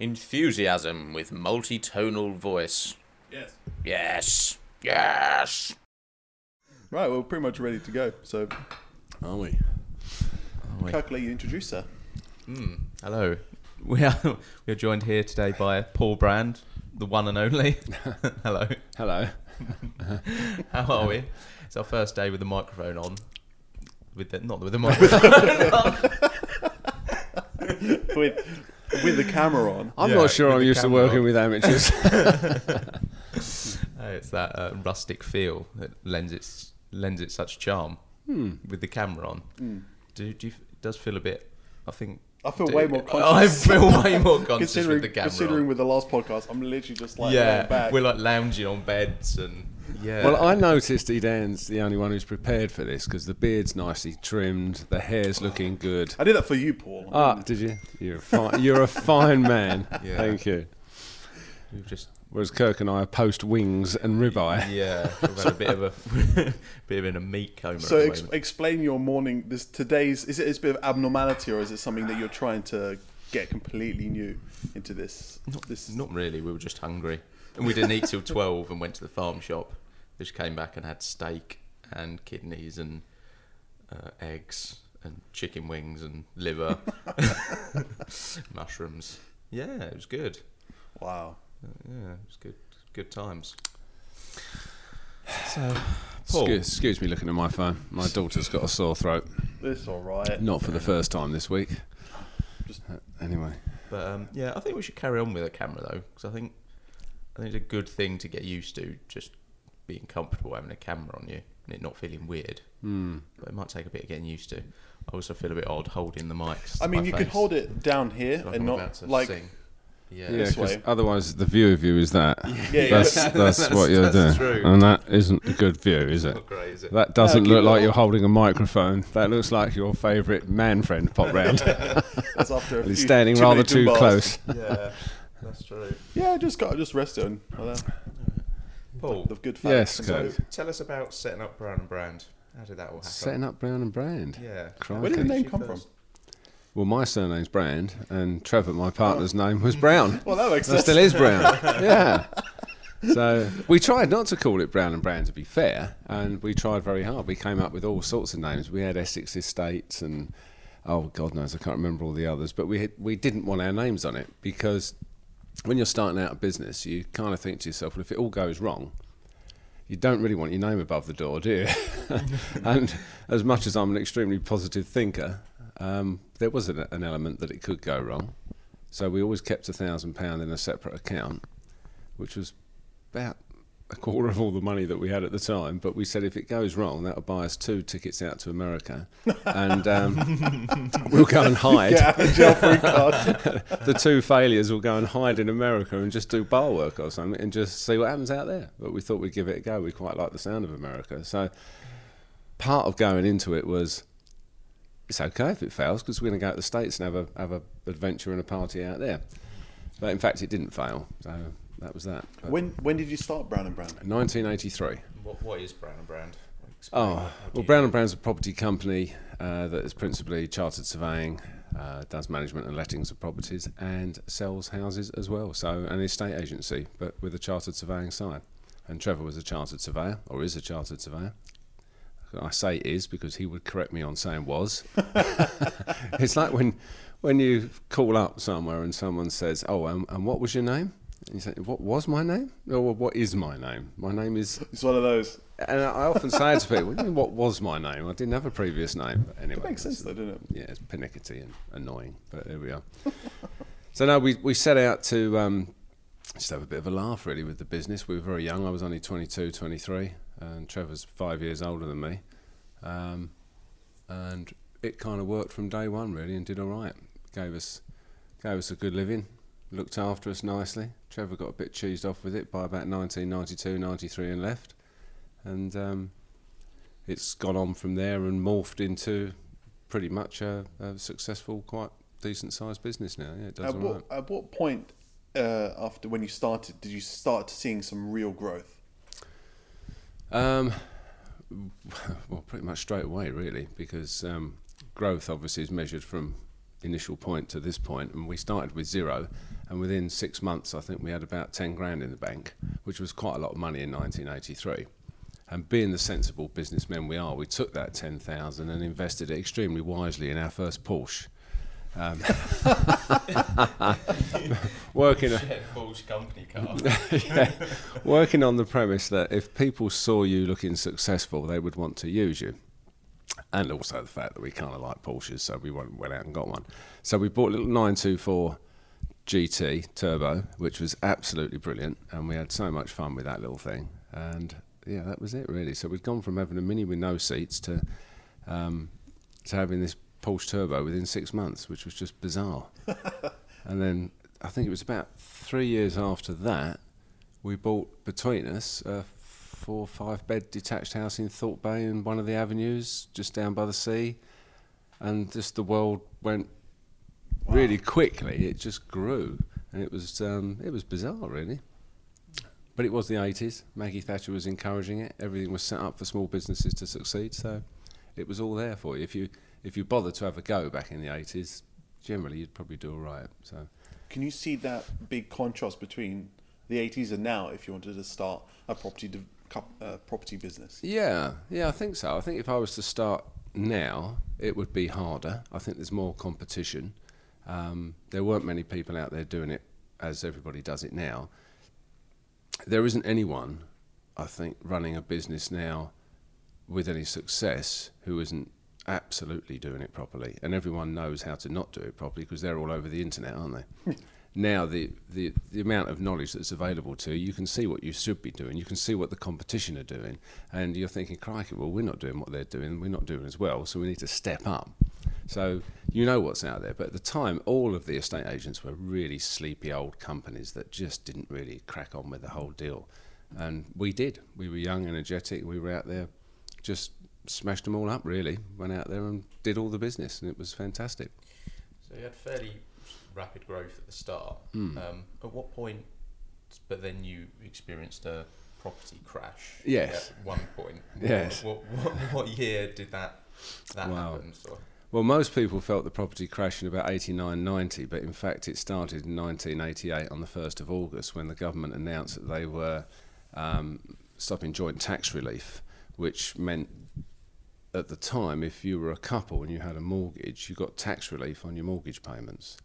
Enthusiasm with multi-tonal voice. Yes. Yes. Yes. Right, we're pretty much ready to go. So, Are we? calculate your introducer. Hmm. Hello. We are we are joined here today by Paul Brand, the one and only. Hello. Hello. How are we? It's our first day with the microphone on. With the, not with the microphone with with the camera on. I'm Yeah, not sure I'm used to working on. with amateurs. It's that uh, rustic feel that lends its lends it such charm with the camera on. Do, do you, it does feel a bit? I think. I feel do- way more I feel way more conscious considering with the camera. considering on. with the last podcast, I'm literally just like yeah, back. we're like lounging on beds and yeah. well, I noticed Edan's the only one who's prepared for this because the beard's nicely trimmed, the hair's looking good. I did that for you, Paul. Ah, did you? You're a fine, you're a fine man. Yeah. Thank you. We've just Whereas Kirk and I are post wings and ribeye. Yeah, we've had a bit of a bit of in a meat coma so at the ex- explain your morning. This today's is it is a bit of abnormality or is it something that you're trying to get completely new into this? this Not really. We were just hungry, and we didn't eat till twelve, and went to the farm shop. Just came back and had steak and kidneys and uh, eggs and chicken wings and liver, mushrooms. Yeah, it was good. wow. Yeah, it was good. Good times. So, Paul, Excuse, excuse me looking at my phone. My daughter's got a sore throat. This all right. Not for the first time this week. Just- Uh, anyway. But um, yeah, I think we should carry on with a camera though, because I think I think it's a good thing to get used to, just being comfortable having a camera on you and it not feeling weird. Hmm. But it might take a bit of getting used to. I also feel a bit odd holding the mics. I mean, you could hold it down here like and I'm not to like. sing. Yeah, Yeah, This because way. otherwise the view of you is that. Yeah, yeah. That's, that's, That's- what you're that's doing. true. And that isn't a good view, is it? great, is it? That doesn't keep look like you're holding a microphone. That looks like your favourite man friend pop round. That's after a He's few- standing too rather too Dumbars. close. yeah, that's true. Yeah, just got just rest it on like that. Paul, The good Yes, facts. Kurt. so tell us about setting up Brown and Brand. How did that all happen? Setting up Brown and Brand. Yeah. Crikey. Where did the name come from? Well, my surname's Brand, and Trevor, my partner's name, was Brown. Well, that makes That sense. still is Brown. yeah. So we tried not to call it Brown and Brown to be fair, and we tried very hard. We came up with all sorts of names. We had Essex Estates and oh God knows I can't remember all the others, but we had, we didn't want our names on it because when you're starting out a business, you kind of think to yourself, well, if it all goes wrong, you don't really want your name above the door, do you? and as much as I'm an extremely positive thinker, um, there was an, an element that it could go wrong. So we always kept a thousand pound in a separate account, which was about a quarter of all the money that we had at the time. But we said if it goes wrong, that'll buy us two tickets out to America, and um, we'll go and hide. Get out of jail free card. the two failures will go and hide in America and just do bar work or something and just see what happens out there. But we thought we'd give it a go. We quite like the sound of America. So part of going into it was it's okay if it fails because we're going to go to the States and have a have a adventure and a party out there. But in fact, it didn't fail. So that was that. But When when did you start Brown and Brown? 1983. What, what is Brown and Brand? Explain Oh, what- how do well, you- Brown and Brown's a property company uh, that is principally chartered surveying, uh, does management and lettings of properties, and sells houses as well. So, an estate agency, but with a chartered surveying side. And Trevor was a chartered surveyor, or is a chartered surveyor. I say is because he would correct me on saying was. it's like when when you call up somewhere and someone says, "Oh, um, and what was your name?" And you say, "What was my name?" Or "What is my name?" My name is It's one of those. and I often say to people, what, mean, what was my name? I didn't have a previous name. But anyway, It makes sense though, doesn't it? Yeah, it's pernickety and annoying, but there we are. so now we, we set out to um, just have a bit of a laugh really with the business. We were very young. I was only 22, 23, and Trevor's five years older than me. Um, and it kind of worked from day one really and did all right. Gave us, gave us a good living, looked after us nicely. Trevor got a bit cheesed off with it by about 1992, 93 and left and um, it's gone on from there and morphed into pretty much a, a successful, quite decent sized business now. Yeah, it does At what, right. at what point uh, after when you started did you start seeing some real growth? Um, well, pretty much straight away, really, because um, growth obviously is measured from initial point to this point, and we started with zero, And within six months, I think we had about 10 grand in the bank, which was quite a lot of money in 1983. And being the sensible businessmen we are, we took that 10,000 and invested it extremely wisely in our first Porsche. Um, working, a, Porsche company car. yeah, working on the premise that if people saw you looking successful, they would want to use you. And also the fact that we kind of like Porsches, so we went out and got one. So we bought a little 924 GT Turbo, which was absolutely brilliant, and we had so much fun with that little thing. And yeah, that was it really. So we'd gone from having a Mini with no seats to um, to having this Porsche Turbo within six months, which was just bizarre. and then I think it was about three years after that, we bought between us a four or five bed detached house in Thorpe Bay in one of the avenues just down by the sea. And just the world went really quickly. It just grew, and it was um, it was bizarre, really. But it was the 80s. Maggie Thatcher was encouraging it. Everything was set up for small businesses to succeed, so it was all there for you. If you if you bothered to have a go back in the 80s, generally you'd probably do all right. So Can you see that big contrast between the 80s and now if you wanted to start a property de- uh, property business? Yeah, yeah, I think so. I think if I was to start now, it would be harder. I think there's more competition. Um, there weren't many people out there doing it as everybody does it now. There isn't anyone, I think, running a business now with any success who isn't absolutely doing it properly. And everyone knows how to not do it properly because they're all over the internet, aren't they? now the, the, the amount of knowledge that's available to you, you can see what you should be doing. You can see what the competition are doing, and you're thinking, "Crikey, well, we're not doing what they're doing. We're not doing as well, so we need to step up." So you know what's out there. But at the time, all of the estate agents were really sleepy old companies that just didn't really crack on with the whole deal, and we did. We were young, energetic. We were out there, just smashed them all up. Really, went out there and did all the business, and it was fantastic. So you had fairly rapid growth at the start. Hmm. Um, at what point? But then you experienced a property crash. Yes. At one point. Yes. What, what, what year did that that Wow. happen? So, Well, most people felt the property crash in about 89, 90, but in fact it started in 1988 on the 1st of August when the government announced that they were um, stopping joint tax relief, which meant at the time if you were a couple and you had a mortgage, you got tax relief on your mortgage payments.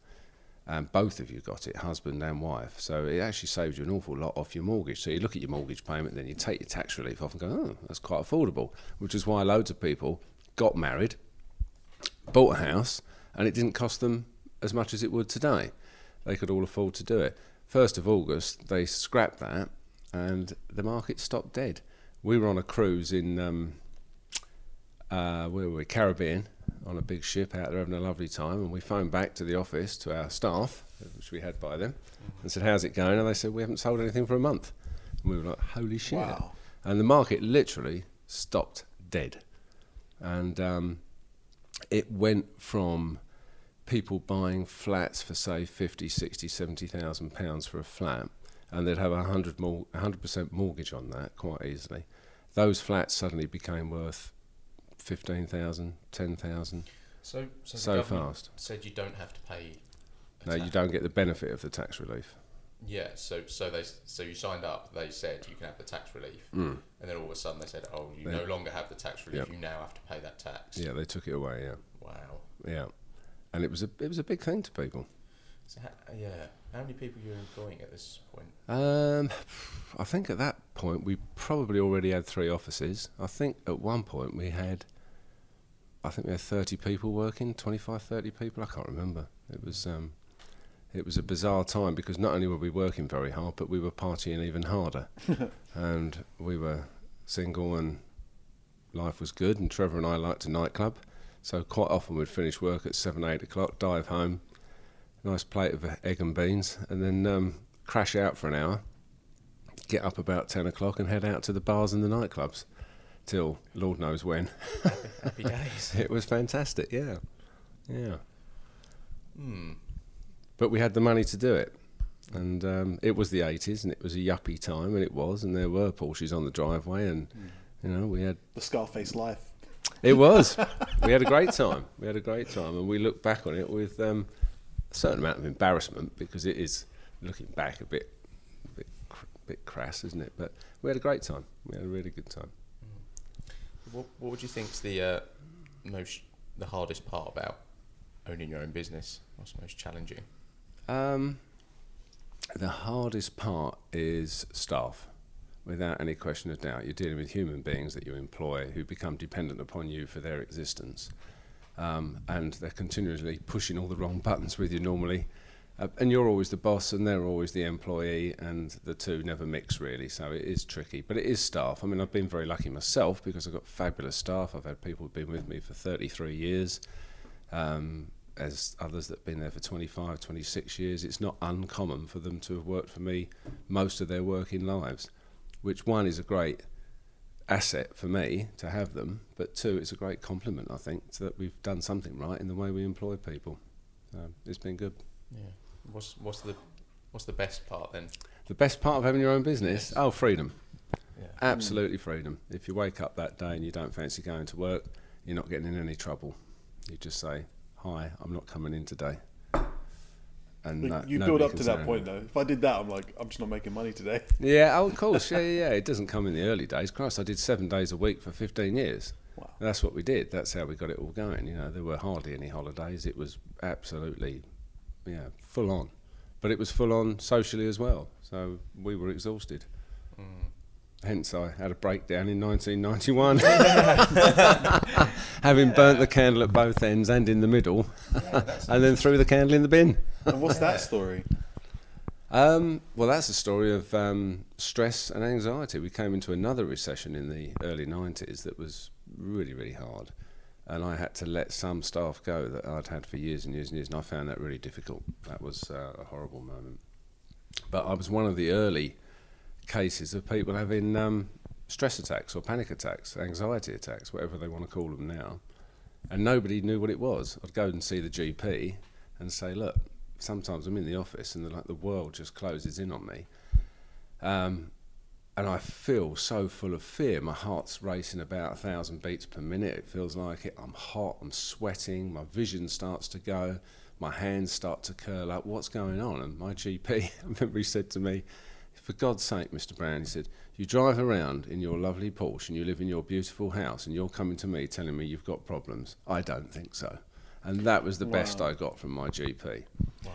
And both of you got it, husband and wife. So it actually saved you an awful lot off your mortgage. So you look at your mortgage payment, then you take your tax relief off and go, oh, that's quite affordable. Which is why loads of people got married, bought a house, and it didn't cost them as much as it would today. They could all afford to do it. First of August, they scrapped that, and the market stopped dead. We were on a cruise in um, uh, where were we? Caribbean, on a big ship out there having a lovely time, and we phoned back to the office to our staff, which we had by then, and said, "How's it going?" And they said, "We haven't sold anything for a month." And we were like, "Holy shit!" Wow. And the market literally stopped dead, and um, it went from people buying flats for say 50 60 70,000 pounds for a flat and they'd have a 100 mor- 100% mortgage on that quite easily. Those flats suddenly became worth 15,000 10,000 so, so, so fast. said you don't have to pay. no you don't get the benefit of the tax relief Yeah, so so they so you signed up. They said you can have the tax relief, Mm. and then all of a sudden they said, "Oh, you Yeah. no longer have the tax relief. Yep. You now have to pay that tax." yeah they took it away yeah Wow. yeah and it was a it was a big thing to people So ha- yeah, how many people are you employing at this point? Um, I think at that point we probably already had three offices. I think at one point we had, I think we had 30 people working, 25, 30 people. I can't remember. It was, um, it was a bizarre time because not only were we working very hard, but we were partying even harder, and we were single and life was good. And Trevor and I liked a nightclub, so quite often we'd finish work at seven, eight o'clock, dive home, nice plate of egg and beans, and then um, crash out for an hour, get up about 10 o'clock, and head out to the bars and the nightclubs till Lord knows when. Happy days. it was fantastic, yeah. Yeah. Hmm. But we had the money to do it. And um, it was the 80s, and it was a yuppie time, and it was, and there were Porsches on the driveway, and, you know, we had The Scarface life. It was. we had a great time. We had a great time, and we look back on it with um, a certain amount of embarrassment because it is looking back a bit, a bit, cr- bit crass, isn't it? But we had a great time. We had a really good time. What, what would you think's the uh, most the hardest part about owning your own business? What's most challenging? Um, the hardest part is staff, without any question of doubt. You're dealing with human beings that you employ who become dependent upon you for their existence. Um, and they're continually pushing all the wrong buttons with you normally. Uh, and you're always the boss and they're always the employee, and the two never mix really. So it is tricky, but it is staff. I mean, I've been very lucky myself because I've got fabulous staff. I've had people who've been with me for 33 years. Um, as others that have been there for 25, 26 years, it's not uncommon for them to have worked for me most of their working lives, which one is a great asset for me to have them, but two, it's a great compliment, I think, that we've done something right in the way we employ people. Um, it's been good. Yeah. What's what's the what's the best part then? The best part of having your own business? Yes. Oh, freedom. Yeah. Absolutely freedom. If you wake up that day and you don't fancy going to work, you're not getting in any trouble. You just say, "Hi, I'm not coming in today." And Like, no- you nobody build up to that point though. If I did that, I'm like, I'm just not making money today. Yeah, oh, of course. Yeah, yeah, yeah. It doesn't come in the early days. Christ, I did seven days a week for 15 years. Wow. That's what we did. That's how we got it all going. You know, there were hardly any holidays. It was absolutely, yeah, full on. But it was full on socially as well. So we were exhausted. Mm. Hence, I had a breakdown in 1991. Having burnt the candle at both ends and in the middle, and then threw the candle in the bin. And what's that story? Um, well, that's a story of um, stress and anxiety. We came into another recession in the early 90s that was really, really hard. And I had to let some staff go that I'd had for years and years and years, and I found that really difficult. That was uh, a horrible moment. But I was one of the early cases of people having um, stress attacks or panic attacks, anxiety attacks, whatever they want to call them now. And nobody knew what it was. I'd go and see the GP and say, look, sometimes I'm in the office and the, like the world just closes in on me. Um, and I feel so full of fear. My heart's racing about a thousand beats per minute. It feels like it. I'm hot. I'm sweating. My vision starts to go. My hands start to curl up. What's going on? And my GP, I remember he said to me, "For God's sake, Mr. Brown," he said, "you drive around in your lovely Porsche and you live in your beautiful house, and you're coming to me telling me you've got problems. I don't think so." And that was the best I got from my GP.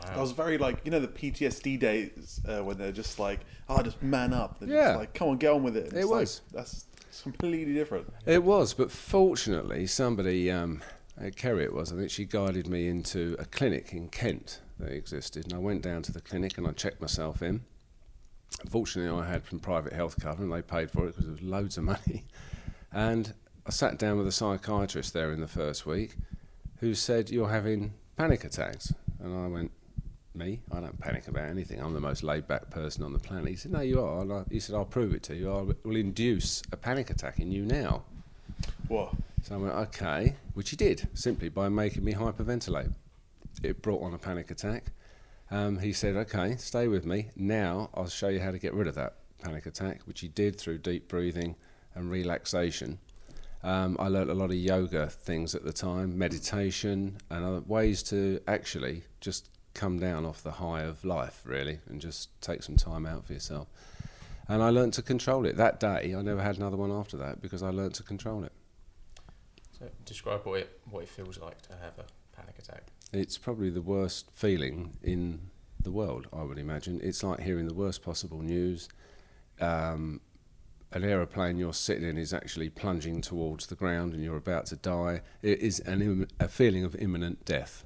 I was very like, you know, the PTSD days uh, when they're just like, oh, just man up. They're Yeah. just like, come on, get on with it. And It it's like, was. that's completely different. It was, but fortunately, somebody, um, uh, Kerry it was, I think she guided me into a clinic in Kent that existed. And I went down to the clinic and I checked myself in. Fortunately, I had some private health cover and they paid for it because it was loads of money. And I sat down with a psychiatrist there in the first week who said, You're having panic attacks. And I went, Me? I don't panic about anything. I'm the most laid back person on the planet. He said, No, you are. I, he said, I'll prove it to you. I will induce a panic attack in you now. Whoa. So I went, okay, which he did, simply by making me hyperventilate. It brought on a panic attack. Um, he said, okay, stay with me. Now I'll show you how to get rid of that panic attack, which he did through deep breathing and relaxation. Um, I learnt a lot of yoga things at the time, meditation, and other ways to actually just come down off the high of life, really, and just take some time out for yourself. And I learnt to control it. That day, I never had another one after that because I learnt to control it. So describe what it what it feels like to have a panic attack. It's probably the worst feeling in the world, I would imagine. It's like hearing the worst possible news. Um, an aeroplane you're sitting in is actually plunging towards the ground and you're about to die. It is an Im- a feeling of imminent death.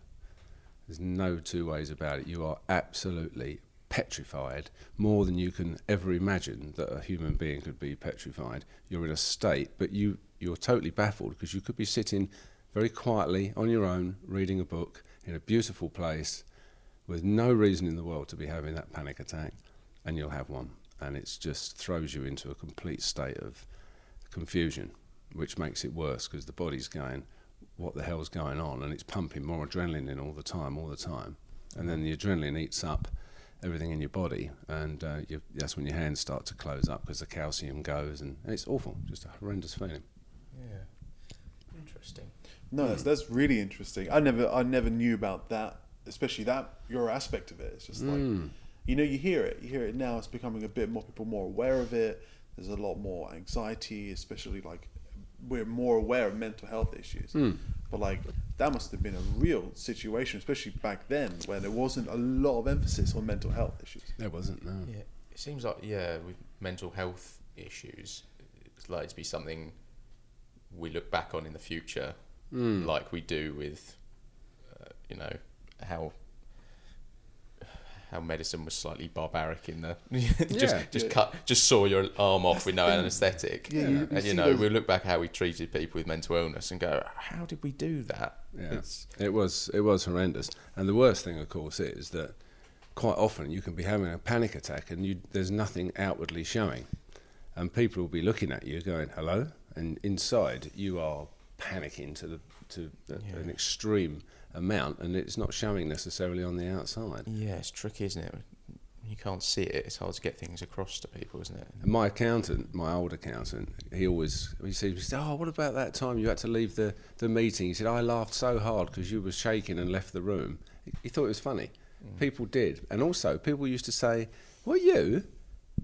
There's no two ways about it. You are absolutely petrified, more than you can ever imagine that a human being could be petrified. You're in a state, but you, you're totally baffled because you could be sitting very quietly on your own, reading a book in a beautiful place with no reason in the world to be having that panic attack, and you'll have one. And it just throws you into a complete state of confusion, which makes it worse because the body's going, what the hell's going on? And it's pumping more adrenaline in all the time, all the time. And then the adrenaline eats up everything in your body, and uh, you, that's when your hands start to close up because the calcium goes, and, and it's awful, just a horrendous feeling. Yeah. Interesting. No, that's, that's really interesting. I never, I never knew about that, especially that your aspect of it. It's just like, Mm. you know, you hear it. You hear it now. It's becoming a bit more people more aware of it. There's a lot more anxiety, especially like we're more aware of mental health issues. But like that must have been a real situation, especially back then, where there wasn't a lot of emphasis on mental health issues. There wasn't, no. Yeah, it seems like yeah, with mental health issues, it's likely to be something we look back on in the future, like we do with, uh, you know, how how medicine was slightly barbaric in the just Yeah. just Yeah. cut just saw your arm off with no anaesthetic, Yeah, you- you and you know those- we look back how we treated people with mental illness and go, how did we do that? Yeah, It's- it was it was horrendous. And the worst thing, of course, is that quite often you can be having a panic attack and you, there's nothing outwardly showing, and people will be looking at you going hello, and inside you are panicking to the to a- Yeah. an extreme amount, and it's not showing necessarily on the outside. yeah, it's tricky, isn't it? You can't see it. It's hard to get things across to people, isn't it? And my accountant, my old accountant, he always he said, he said, "Oh, what about that time you had to leave the, the meeting?" He said, "I laughed so hard because you were shaking and left the room." He, he thought it was funny. Mm. People did, and also people used to say, "Were you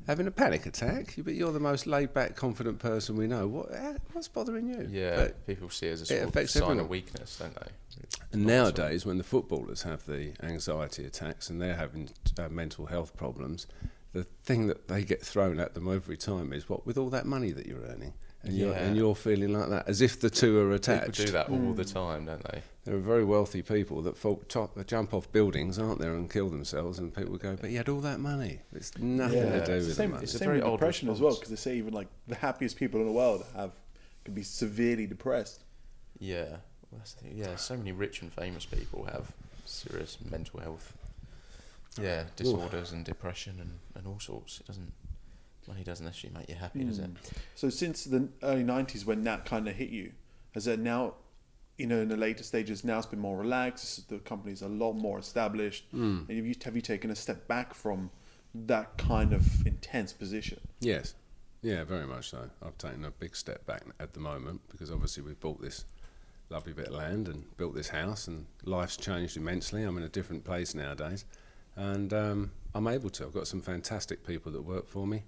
having a panic attack? But you're the most laid-back, confident person we know. What what's bothering you?" Yeah, But- people see it as a sort of sign everyone. of weakness, don't they? It's And not sort of- nowadays, when the footballers have the anxiety attacks and they're having uh, mental health problems, the thing that they get thrown at them every time is what with all that money that you're earning, and you're and you're feeling like that as if the two are attached. people attached. do that all the mm. time, don't they? There are very wealthy people that fall, top, jump off buildings, aren't there, and kill themselves, and people go, "But he had all that money. It's nothing Yeah. to do It's with the same, the money." it's It's a the same very with odd depression as well, because they say even like the happiest people in the world have can be severely depressed. Yeah, well, that's the thing. yeah. So many rich and famous people have serious mental health, yeah, disorders and depression and, and all sorts. It doesn't money doesn't necessarily make you happy, does it? So since the early '90s, when that kind of hit you, has it now, you know, in the later stages, now it's been more relaxed. The company's a lot more established. And have you have you taken a step back from that kind of intense position? Yes, yeah, very much so. I've taken a big step back at the moment because obviously we've bought this lovely bit of land and built this house, and life's changed immensely. I'm in a different place nowadays, and um, I'm able to. I've got some fantastic people that work for me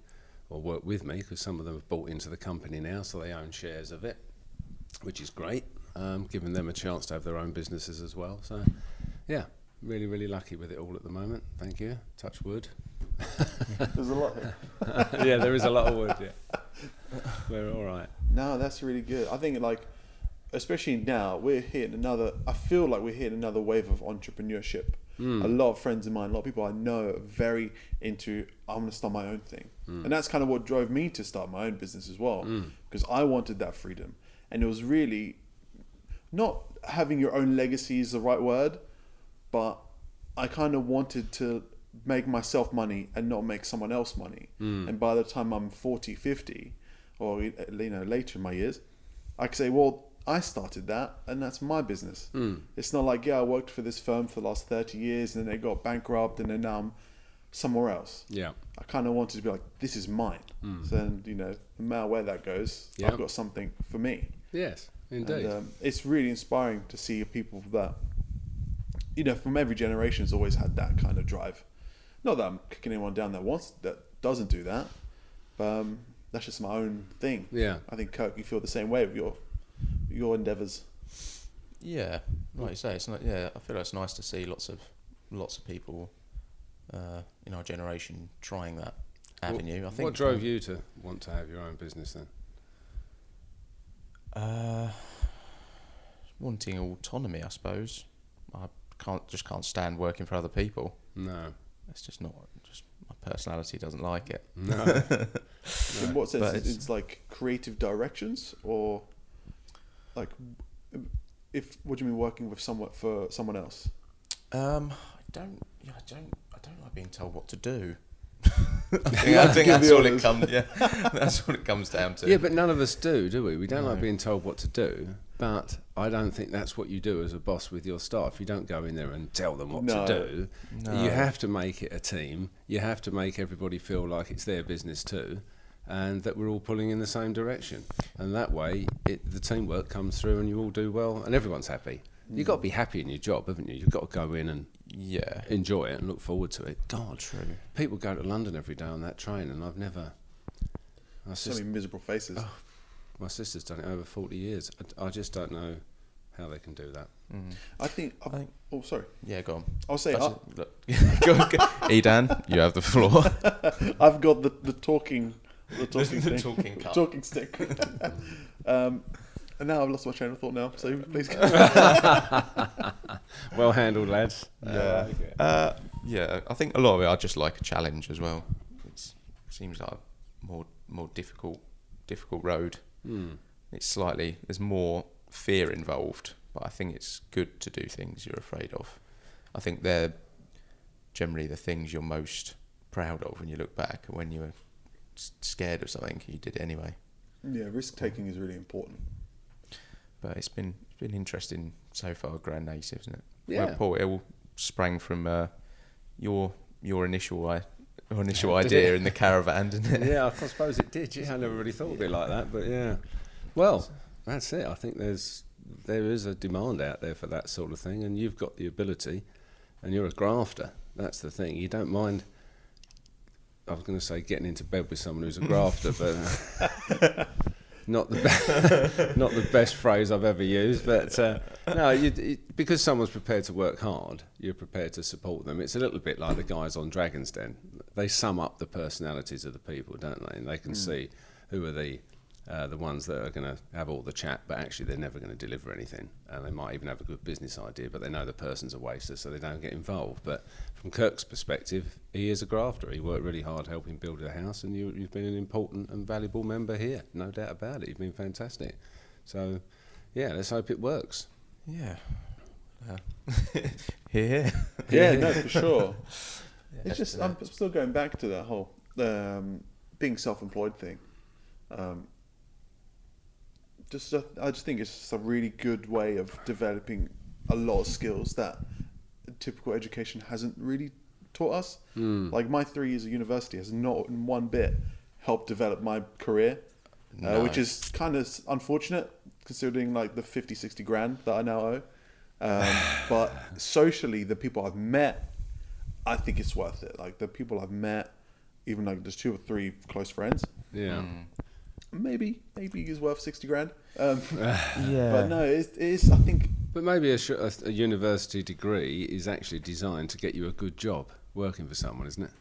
or work with me because some of them have bought into the company now, so they own shares of it, which is great. Um, giving them a chance to have their own businesses as well. So, yeah, really, really lucky with it all at the moment. Thank you. Touch wood. There's a lot here. yeah, there is a lot of wood. Yeah, we're all right. No, that's really good. I think like, especially now, we're hitting another. I feel like we're hitting another wave of entrepreneurship. Mm. A lot of friends of mine, a lot of people I know, are very into. I'm going to start my own thing, mm. and that's kind of what drove me to start my own business as well, mm. because I wanted that freedom, and it was really not having your own legacy is the right word, but I kind of wanted to make myself money and not make someone else money. And by the time I'm 40, 50, or you know later in my years, I can say, well, I started that, and that's my business. It's not like yeah, I worked for this firm for the last 30 years, and then they got bankrupt, and then now I'm somewhere else. Yeah. I kind of wanted to be like, this is mine. So then, you know, no matter where that goes, Yeah. I've got something for me. Yes, indeed. And, um, it's really inspiring to see people that, you know, from every generation has always had that kind of drive. Not that I'm kicking anyone down that wants that doesn't do that, but um, that's just my own thing. Yeah. I think Kirk, you feel the same way with your your endeavors. Yeah, like you say, it's not. Yeah, I feel like it's nice to see lots of lots of people uh, in our generation trying that avenue. I think. what drove you to want to have your own business then? Uh, wanting autonomy, I suppose. I can't just can't stand working for other people. No. It's just not. Just my personality doesn't like it. No. In what sense? It's, it's- it's like creative directions, or like if what do you mean working with someone for someone else? Um, I don't. Yeah, I don't. I don't like being told what to do. I think, I think that's the all it comes. Yeah, that's what it comes down to. yeah, but none of us do, do we? We don't like being told what to do. But I don't think that's what you do as a boss with your staff. You don't go in there and tell them what No. to do. No. You have to make it a team. You have to make everybody feel like it's their business too, and that we're all pulling in the same direction. And that way, it, the teamwork comes through, and you all do well, and everyone's happy. You've got to be happy in your job, haven't you? You've got to go in and Yeah. enjoy it and look forward to it. God, True. people go to London every day on that train, and I've never. My, So sis- many miserable faces. my sister's done it over forty years. I, I just don't know how they can do that. Mm. I think. I think- oh, sorry. Yeah, go on. I'll say. That's I, it. Look. go, go. Edan, you have the floor. I've got the, the talking the talking The thing. talking cup. talking stick. um, and now I've lost my train of thought now. So please. Well handled, lads. Yeah. Uh, yeah, I think a lot of it I just like a challenge as well. It seems like a more more difficult difficult road. Hmm. It's slightly there's more fear involved, but I think it's good to do things you're afraid of. I think they're generally the things you're most proud of when you look back. When you were s- scared of something, you did it anyway. yeah, risk taking is really important. But it's been it's been interesting so far, Grand Native, isn't it? Yeah. Well, Paul, it all sprang from uh, your your initial I, your initial idea in the caravan, didn't it? yeah, I suppose it did. Yeah, I never really thought of it like that, but yeah. Well, that's it. I think there's there is a demand out there for that sort of thing, and you've got the ability, and you're a grafter. That's the thing. You don't mind. I was going to say getting into bed with someone who's a grafter, but uh, not the be- not the best phrase I've ever used. But uh, no, you, it, because someone's prepared to work hard, you're prepared to support them. It's a little bit like the guys on Dragon's Den. They sum up the personalities of the people, don't they? And they can see who are the uh, the ones that are going to have all the chat, but actually they're never going to deliver anything. And they might even have a good business idea, but they know the person's a waster, so they don't get involved. But from Kirk's perspective, he is a grafter. He worked really hard helping build a house, and you, you've been an important and valuable member here, no doubt about it. You've been fantastic. So, yeah, let's hope it works. Yeah. Uh, here. Yeah, no, for sure. Yeah, it's just uh, I'm still going back to that whole um, being self-employed thing. Um, just uh, I just think it's just a really good way of developing a lot of skills that typical education hasn't really taught us. Like my three years of university has not in one bit helped develop my career, uh, which is kind of unfortunate considering like the 50, 60 grand that I now owe. Um, but socially, the people I've met, I think it's worth it. Like the people I've met, even like there's two or three close friends, Yeah. Maybe maybe is worth sixty grand. Um, yeah. but no, it's, it's I think But maybe a, a, university degree is actually designed to get you a good job working for someone, isn't it?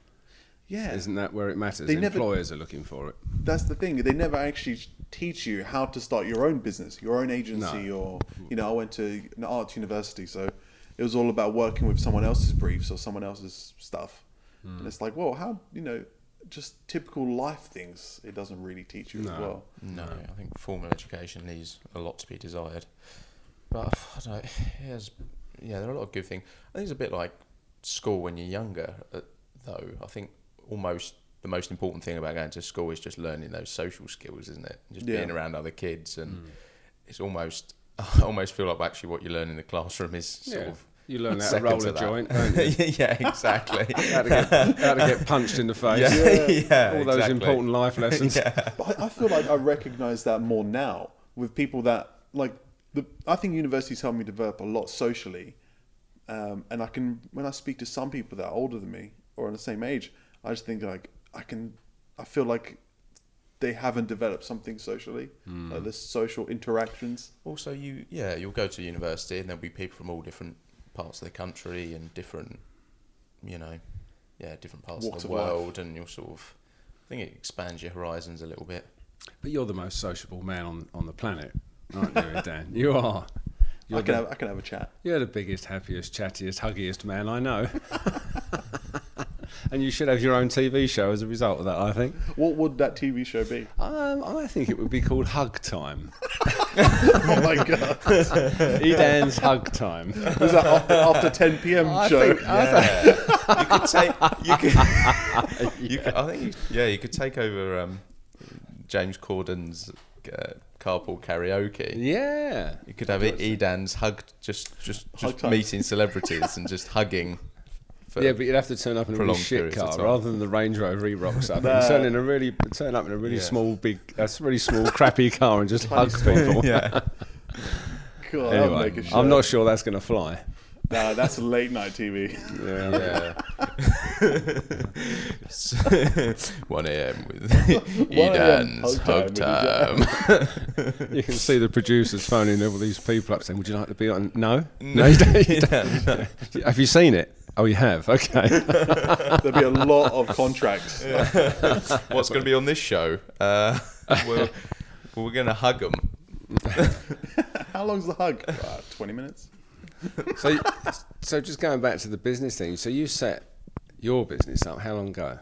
yeah, Isn't that where it matters? They never- Employers are looking for it. that's the thing. They never actually teach you how to start your own business, your own agency, No. or you know, I went to an arts university, so it was all about working with someone else's briefs or someone else's stuff. Hmm. And it's like, well, how you know, just typical life things. It doesn't really teach you as well. No, I think formal education leaves a lot to be desired. But I don't know. Here's, yeah, there are a lot of good things. I think it's a bit like school when you're younger, uh, though. I think almost the most important thing about going to school is just learning those social skills, isn't it? Just Yeah. being around other kids, and it's almost. I almost feel like actually what you learn in the classroom is sort Yeah. of. You learn how to roll a joint, don't you? yeah, exactly. how, to get, how to get punched in the face. yeah, yeah, All those exactly. important life lessons. But I, I feel like I recognize that more now with people that like the. I think universities help me develop a lot socially, um, and I can when I speak to some people that are older than me or on the same age, I just think like I can. I feel like they haven't developed something socially, like the social interactions. Also, you yeah, you'll go to university and there'll be people from all different parts of the country and different, you know, yeah, different parts Walks of of the life. world, and you'll sort of, I think it expands your horizons a little bit. But you're the most sociable man on, on the planet, aren't you, Dan? You are. You're I can the, have I can have a chat. you're the biggest, happiest, chattiest, huggiest man I know. and you should have your own TV show as a result of that, I think. What would that TV show be? Um, I think it would be called Hug Time. oh my god! Edan's Hug Time. Was that after, after 10 p.m. I show? think- I you could take, you could, you could, I think, you, yeah, you could take over um, James Corden's uh, carpool karaoke. Yeah. You could have it Edan's hug, just just just time. meeting celebrities and just hugging. For, Yeah, but you'd have to turn up in a really shit car rather than the Range Rover he rocks up. Nah. and turn in a really turn up in a really Yeah. small, big, that's really small, crappy car and just hug people. yeah. God, Anyway, make a show. I'm not sure that's going to fly. Nah, that's late night TV. Yeah. Yeah. 1 a.m. with Edan's hug time Time. You can see the producers phoning all these people up saying, "Would you like to be on?" No, no. you don't. You don't. Have you seen it? Oh, you have. Okay. There'll be a lot of contracts. What's going to be on this show? Uh, we're we're going to hug them. How long's the hug? Uh, Twenty minutes. so, so just going back to the business thing. So you set your business up how long ago?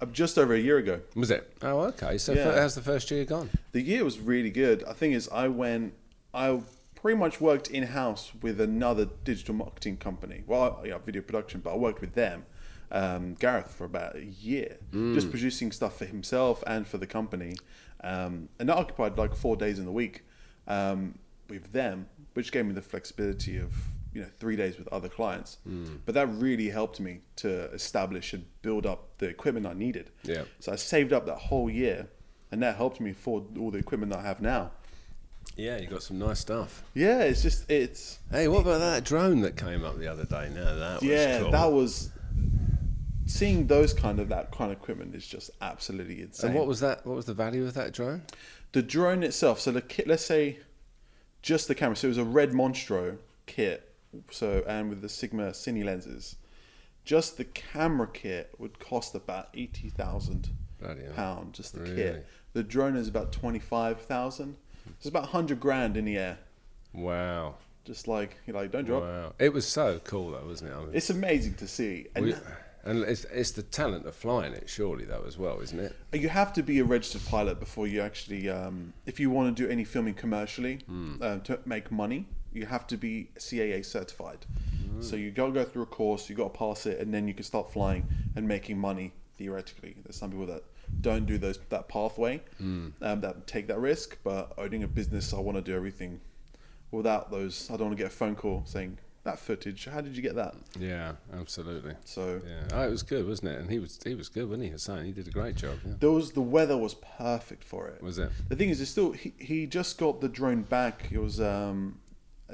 Uh, just over a year ago. Was it? Oh, okay. So Yeah. fir- how's the first year gone? The year was really good. I think is I went, I pretty much worked in house with another digital marketing company. Well, yeah, video production, but I worked with them, um, Gareth, for about a year, just producing stuff for himself and for the company. Um, and that occupied like four days in the week um, with them, which gave me the flexibility of you know three days with other clients. But that really helped me to establish and build up the equipment I needed. Yeah. So I saved up that whole year, and that helped me afford all the equipment that I have now. Yeah, you got some nice stuff. Yeah, it's just it's Hey, what about that drone that came up the other day? No, that was yeah, cool. that was seeing those kind of that kind of equipment is just absolutely insane. and what was that? What was the value of that drone? the drone itself? So the kit, let's say, just the camera. So it was a red Monstro kit. So and with the Sigma Cine lenses, just the camera kit would cost about eighty thousand pound. Just the Really? kit. The drone is about twenty five thousand. It's about hundred grand in the air. Wow. Just like you like, don't drop. Wow. It was so cool though, wasn't it? I mean, It's amazing to see, and we- and it's, it's the talent of flying it, surely, though, as well, isn't it? you have to be a registered pilot before you actually, um, if you want to do any filming commercially um, to make money, you have to be CAA certified. So you got to go through a course, you got to pass it, and then you can start flying and making money theoretically. There's some people that don't do those that pathway, um, that take that risk. But owning a business, I want to do everything without those. I don't want to get a phone call saying that footage. How did you get that? Yeah, absolutely. So Yeah, oh, it was good, wasn't it? And he was he was good, wasn't he? Hassan, he did a great job. Yeah. there was the weather was perfect for it. Was it? The thing is, it's still he, he just got the drone back. It was um,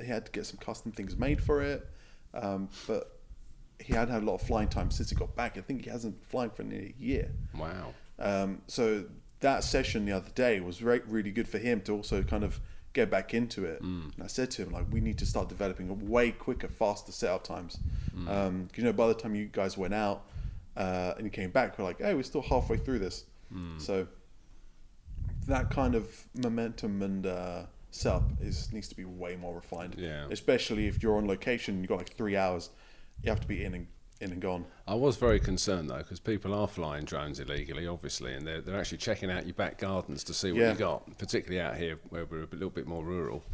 he had to get some custom things made for it, um, but he had had a lot of flying time since he got back. I think he hasn't flying for nearly a year. Wow. Um, so that session the other day was very, really good for him to also kind of get back into it. And I said to him like, we need to start developing a way quicker, faster setup times. Um, 'cause, you know, by the time you guys went out uh, and you came back, we're like, hey, we're still halfway through this. So that kind of momentum and uh, setup is needs to be way more refined. Yeah. Especially if you're on location, you've got like three hours, you have to be in and in and gone. I was very concerned though, because people are flying drones illegally, obviously, and they're they're actually checking out your back gardens to see what Yeah. you got. Particularly out here where we're a little bit more rural,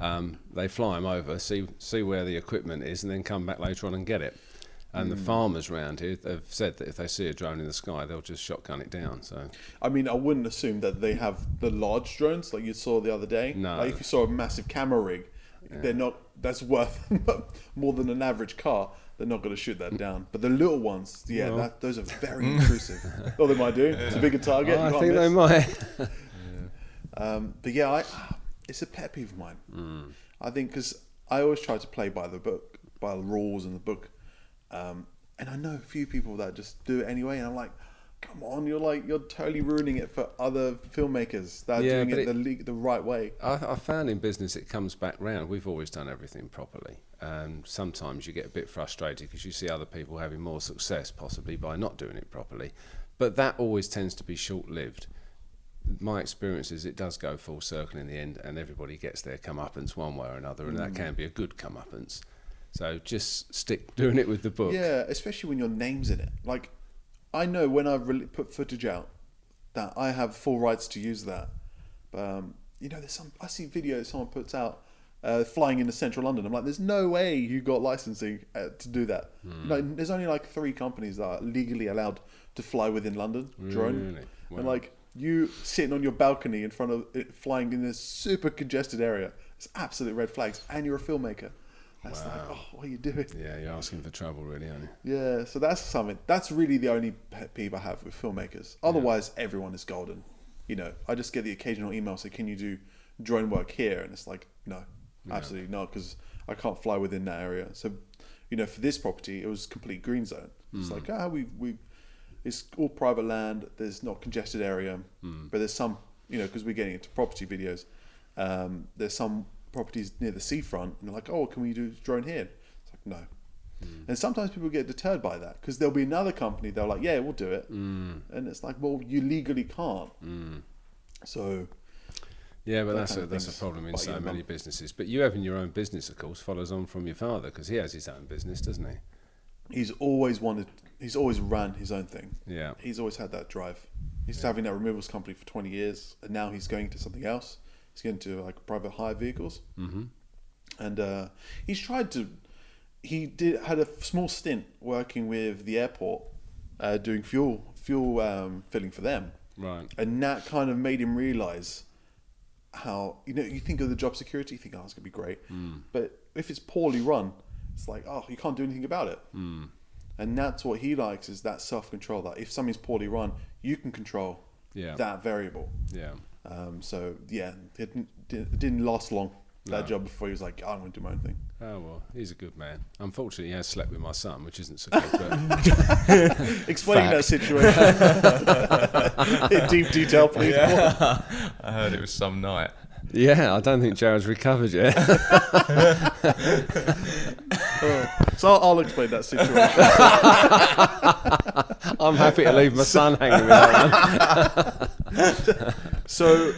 um, they fly them over, see see where the equipment is, and then come back later on and get it. And Hmm. the farmers round here, they've said that if they see a drone in the sky, they'll just shotgun it down. So I mean, I wouldn't assume that they have the large drones like you saw the other day. No. Like if you saw a massive camera rig, they're not. That's worth more than an average car. They're not going to shoot that down. But the little ones, yeah, Well. that, those are very intrusive. oh, they might do. It's a bigger target. Oh, I think they might. Um, but yeah, I, it's a pet peeve of mine. Mm. I think because I always try to play by the book, by the rules in the book, um, and I know a few people that just do it anyway, and I'm like, come on, you're like you're totally ruining it for other filmmakers that are Yeah, doing it, it- the the right way. I, I found in business it comes back round. We've always done everything properly, and sometimes you get a bit frustrated because you see other people having more success, possibly by not doing it properly. But that always tends to be short-lived. My experience is it does go full circle in the end, and everybody gets their comeuppance one way or another, and that can be a good comeuppance. So just stick doing it with the book. Yeah, especially when your name's in it. Like, I know when I re- put footage out that I have full rights to use that. But, um, you know, there's some I see videos someone puts out uh, flying into central London. I'm like, there's no way you got licensing uh, to do that. No, there's only like three companies that are legally allowed to fly within London drone, Really? and like you sitting on your balcony in front of it, flying in this super congested area. It's absolute red flags, and you're a filmmaker. That's like, oh, what are you doing? Yeah, you're asking for trouble, really, aren't you? Yeah, so that's something. That's really the only pet peeve I have with filmmakers. Otherwise, everyone is golden. You know, I just get the occasional email say, "Can you do drone work here?" And it's like, no, absolutely not, because I can't fly within that area. So you know, for this property, it was complete green zone. It's hmm. like ah, we we, it's all private land. There's not congested area, hmm. but there's some, you know, because we're getting into property videos. Um, there's some properties near the seafront, and they're like, oh, can we do drone here? It's like no. Hmm. And sometimes people get deterred by that because there'll be another company. They're like, yeah, we'll do it, and it's like, well, you legally can't. So Yeah, but that's a, that's a problem in so many businesses. But you having your own business, of course, follows on from your father because he has his own business, doesn't he? he's always wanted. He's always ran his own thing. Yeah. He's always had that drive. He's having that removals company for 20 years, and now he's going to something else. He's going to like private hire vehicles, mm-hmm. and uh, he's tried to. He did had a small stint working with the airport, uh, doing fuel fuel um, filling for them, Right. and that kind of made him realize how you know you think of the job security, you think oh it's gonna be great, but if it's poorly run, it's like oh you can't do anything about it. And that's what he likes is that self control. That if something's poorly run, you can control Yeah. that variable. Yeah. Um, so yeah, it didn't, it didn't last long that No. job before he was like, oh, I'm going to do my own thing. Oh well, he's a good man. Unfortunately, he has slept with my son, which isn't so good. But Explain that situation in deep detail, please. I heard it was some night. yeah, I don't think Jared's recovered yet. So I'll, I'll explain that situation. I'm happy to leave my son hanging with that one. So,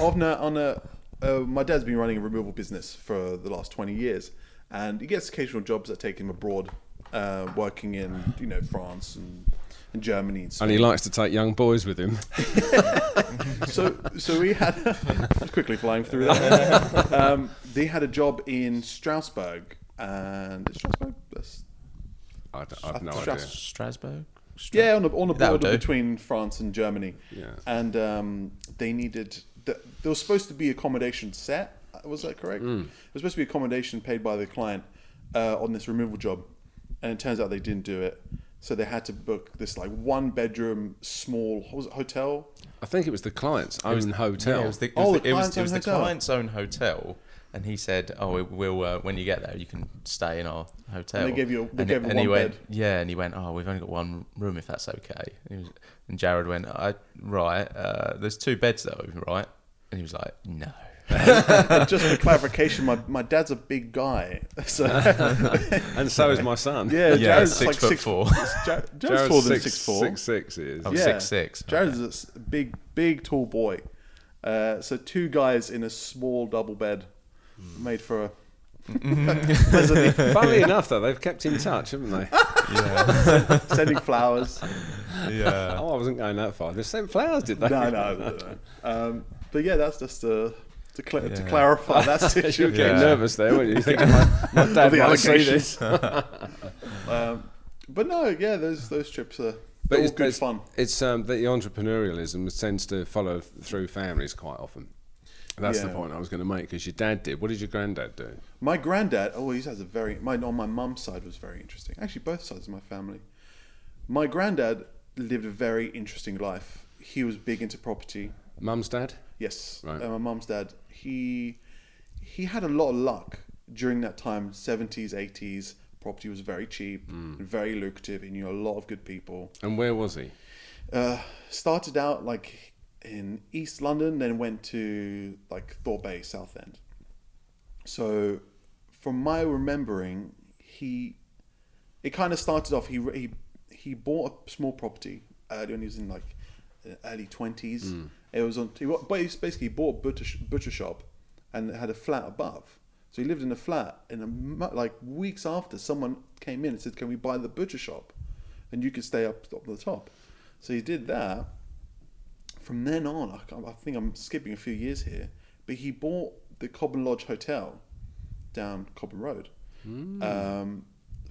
on a, on a uh, my dad's been running a removal business for the last twenty years, and he gets occasional jobs that take him abroad, uh, working in you know France and, and Germany. And And he likes to take young boys with him. so so we had quickly flying through that. um, they had a job in Strasbourg, and is Strasbourg. That's, I d- I've no Strauss- idea. Strasbourg? yeah, on the on the That'll border between France and Germany. Yeah. and um, they needed. The, there was supposed to be accommodation set. Was that correct? Mm. There was supposed to be accommodation paid by the client uh, on this removal job, and it turns out they didn't do it. So they had to book this like one bedroom small was it, hotel. I think it was the client's own hotel. Yeah, it was the, it Oh, was the the, it was, it was the client's own hotel, and he said, "Oh, it will uh, when you get there, you can stay in our hotel." And they gave you- they and, gave you and he one went, bed. "Yeah," and he went, "Oh, we've only got one room, if that's okay." And, he was, and Jared went, I, "Right, uh, there's two beds though, right?" And he was like, "No." Just for clarification, my, my dad's a big guy, so and so is my son. yeah, Yeah, Jared's six like foot six four. Jared, Jared's taller than six four. Six six he is. Oh, Yeah. six six. Jared's a s- big, big, tall boy. Uh, so two guys in a small double bed, made for a pleasantly Funnily enough, though, they've kept in touch, haven't they? Yeah, sending flowers. yeah. oh, I wasn't going that far. They sent flowers, did they? No, no, no. no. Um, but yeah, that's just to to, cl- to Yeah. clarify that situation. You were getting Yeah. nervous there, weren't you? You thinking my, my dad the might see this. Um, but no, yeah, those those trips are But all it's good it's, fun. It's um, the entrepreneurialism tends to follow through families quite often. That's the point I was going to make because your dad did. What did your granddad do? My granddad, oh, he has a very my on my mum's side was very interesting. Actually, both sides of my family. My granddad lived a very interesting life. He was big into property. Mum's dad? Yes, Right. uh, my mum's dad. He he had a lot of luck during that time, seventies, eighties. Property was very cheap Hmm. and very lucrative. He knew a lot of good people. And where was he? Uh, started out like in East London, then went to like Thorpe Bay, Southend. So, from my remembering, he it kind of started off. He he he bought a small property early when he was in like early twenties. Hmm. It was on. He, but he basically bought a butcher, butcher shop, and it had a flat above. So he lived in a flat. And like weeks after, someone came in and said, "Can we buy the butcher shop?" And you could stay up up the top. So he did that. From then on, I, I think I'm skipping a few years here, but he bought the Cobham Lodge Hotel down Cobham Road. Um,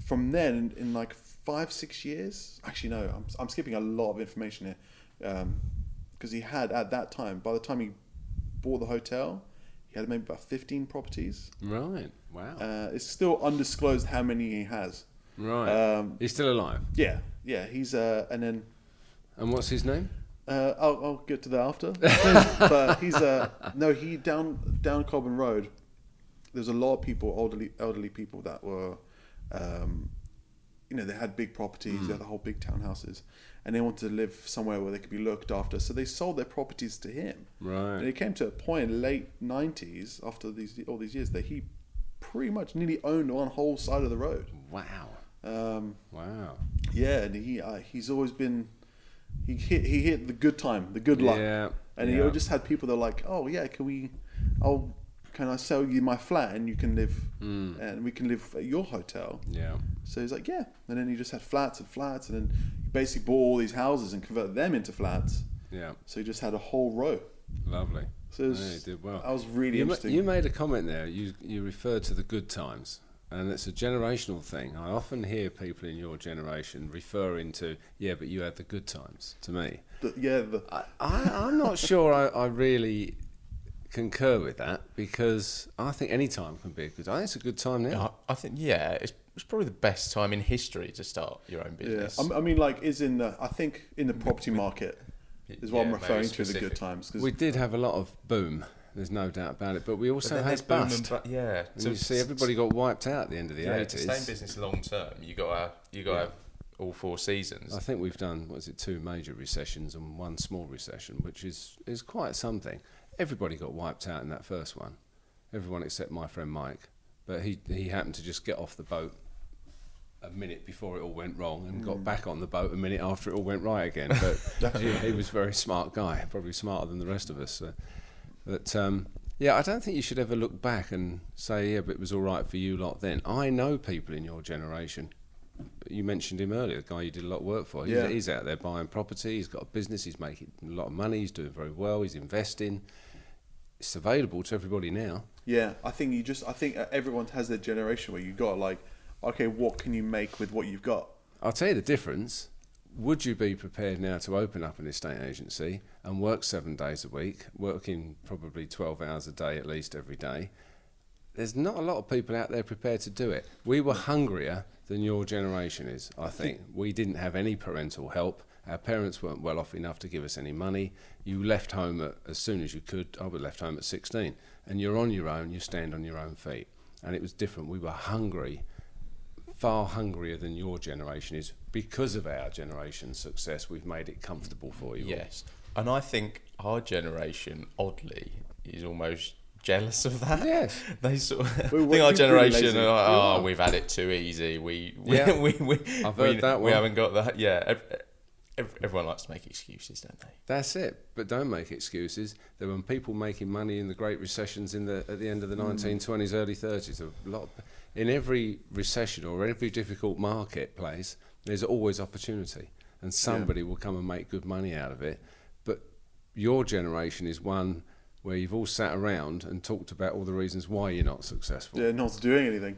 from then, in, in like five, six years, actually, no, I'm, I'm skipping a lot of information here. Because he had, at that time, by the time he bought the hotel, he had maybe about 15 properties. Right. Wow. Uh, it's still undisclosed how many he has. right. um, He's still alive. Yeah, yeah, he's, uh, and then And what's his name? Uh, I'll, I'll get to that after. but he's uh, no, he down down Cobham Road. There's a lot of people, elderly elderly people that were um, you know, they had big properties, they had the whole big townhouses, and they wanted to live somewhere where they could be looked after. So they sold their properties to him. Right. And it came to a point in late nineties, after these all these years, that he pretty much nearly owned one whole side of the road. Wow. Um, Wow. yeah, and he uh, he's always been he hit he hit the good time, the good luck, Yeah, and he just had people that are like, oh yeah, can we, I'll can I sell you my flat and you can live Hmm. and we can live at your hotel. Yeah. So he's like, yeah, and then he just had flats and flats, and then he basically bought all these houses and converted them into flats. Yeah. So he just had a whole row. Lovely. So it was, Yeah, he did well. That was really you, ma- you made a comment there. You you referred to the good times, and it's a generational thing. I often hear people in your generation referring to, yeah, but you had the good times. To me, The- yeah, the, I, I I'm not sure I, I really concur with that because I think any time can be a good. I think it's a good time now. I, I think yeah, it's, it's probably the best time in history to start your own yeah. business. I'm- I mean, like, is in the I think in the property market is what Yeah, I'm referring to the specific. good times. 'cause- We did have a lot of boom. There's no doubt about it, but we also then had bust. and bu- yeah, And you see, everybody got wiped out at the end of the yeah, to 80s. stay in business long term, you got you got to have all four seasons. I think we've done what is it two major recessions and one small recession, which is is quite something. Everybody got wiped out in that first one, everyone except my friend Mike, but he he happened to just get off the boat a minute before it all went wrong and got mm. back on the boat a minute after it all went right again. But he, he was a very smart guy, probably smarter than the rest of us. So. But um, yeah, I don't think you should ever look back and say, yeah, but it was all right for you lot then. I know people in your generation. You mentioned him earlier, the guy you did a lot of work for. He's, Yeah. he's out there buying property. He's got a business. He's making a lot of money. He's doing very well. He's investing. It's available to everybody now. Yeah, I think you just I think uh, everyone has their generation where you got like, okay, what can you make with what you've got? I'll tell you the difference. Would you be prepared now to open up an estate agency and work seven days a week, working probably 12 hours a day at least every day? There's not a lot of people out there prepared to do it. We were hungrier than your generation is, I, think. We didn't have any parental help. Our parents weren't well off enough to give us any money. You left home at, as soon as you could. I was left home at 16. And you're on your own, you stand on your own feet. And it was different. We were hungry far hungrier than your generation is because of our generation's success. We've made it comfortable for you. all. Yes, and I think our generation, oddly, is almost jealous of that. Yes. they sort of well, think our generation are uh, like, oh, we've had it too easy. We, we, Yeah. we, we, I've we, heard that we one. haven't got that. Yeah, everyone likes to make excuses, don't they? That's it. But don't make excuses. There were people making money in the Great Recessions in the at the end of the hmm. 1920s, early 30s. A lot in every recession or every difficult marketplace, there's always opportunity, and somebody will come and make good money out of it. But your generation is one where you've all sat around and talked about all the reasons why you're not successful. They're not doing anything.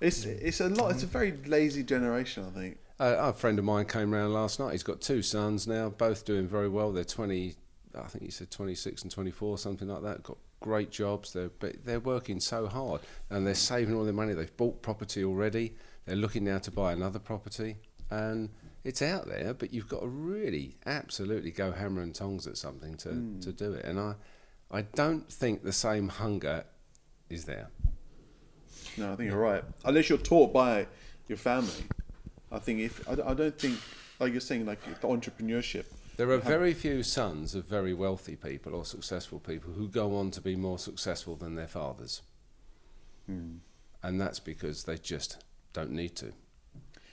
It's hmm. it's a lot. It's a very lazy generation, I think. Uh, a friend of mine came round last night. He's got two sons now, both doing very well. They're 20, I think he said 26 and 24, something like that. Got great jobs. They're, but they're working so hard and they're saving all their money. They've bought property already. They're looking now to buy another property. And it's out there, but you've got to really, absolutely go hammer and tongs at something to, to do it. And I, I don't think the same hunger is there. No, I think you're right. Unless you're taught by your family, I think if I, I don't think like you're saying like the entrepreneurship. There are very few sons of very wealthy people or successful people who go on to be more successful than their fathers. Hmm. And that's because they just don't need to.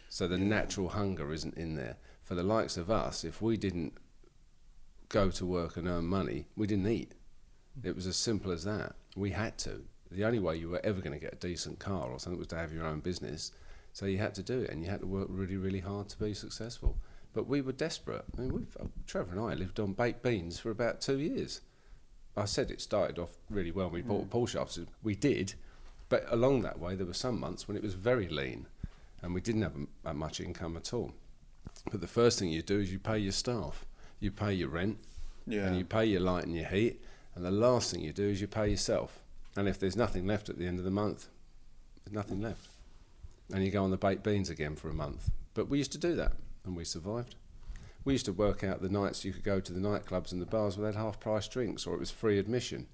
So the natural hunger isn't in there. For the likes of us, if we didn't go to work and earn money, we didn't eat. Hmm. It was as simple as that. We had to. The only way you were ever going to get a decent car or something was to have your own business. So you had to do it, and you had to work really, really hard to be successful. But we were desperate. I mean, we've, uh, Trevor and I lived on baked beans for about two years. I said it started off really well. when We bought a Porsche after we did, but along that way there were some months when it was very lean, and we didn't have m- that much income at all. But the first thing you do is you pay your staff, you pay your rent, Yeah. and you pay your light and your heat, and the last thing you do is you pay yourself. And if there's nothing left at the end of the month, there's nothing left, and you go on the baked beans again for a month. But we used to do that, and we survived. We used to work out the nights you could go to the nightclubs and the bars where they had half price drinks or it was free admission.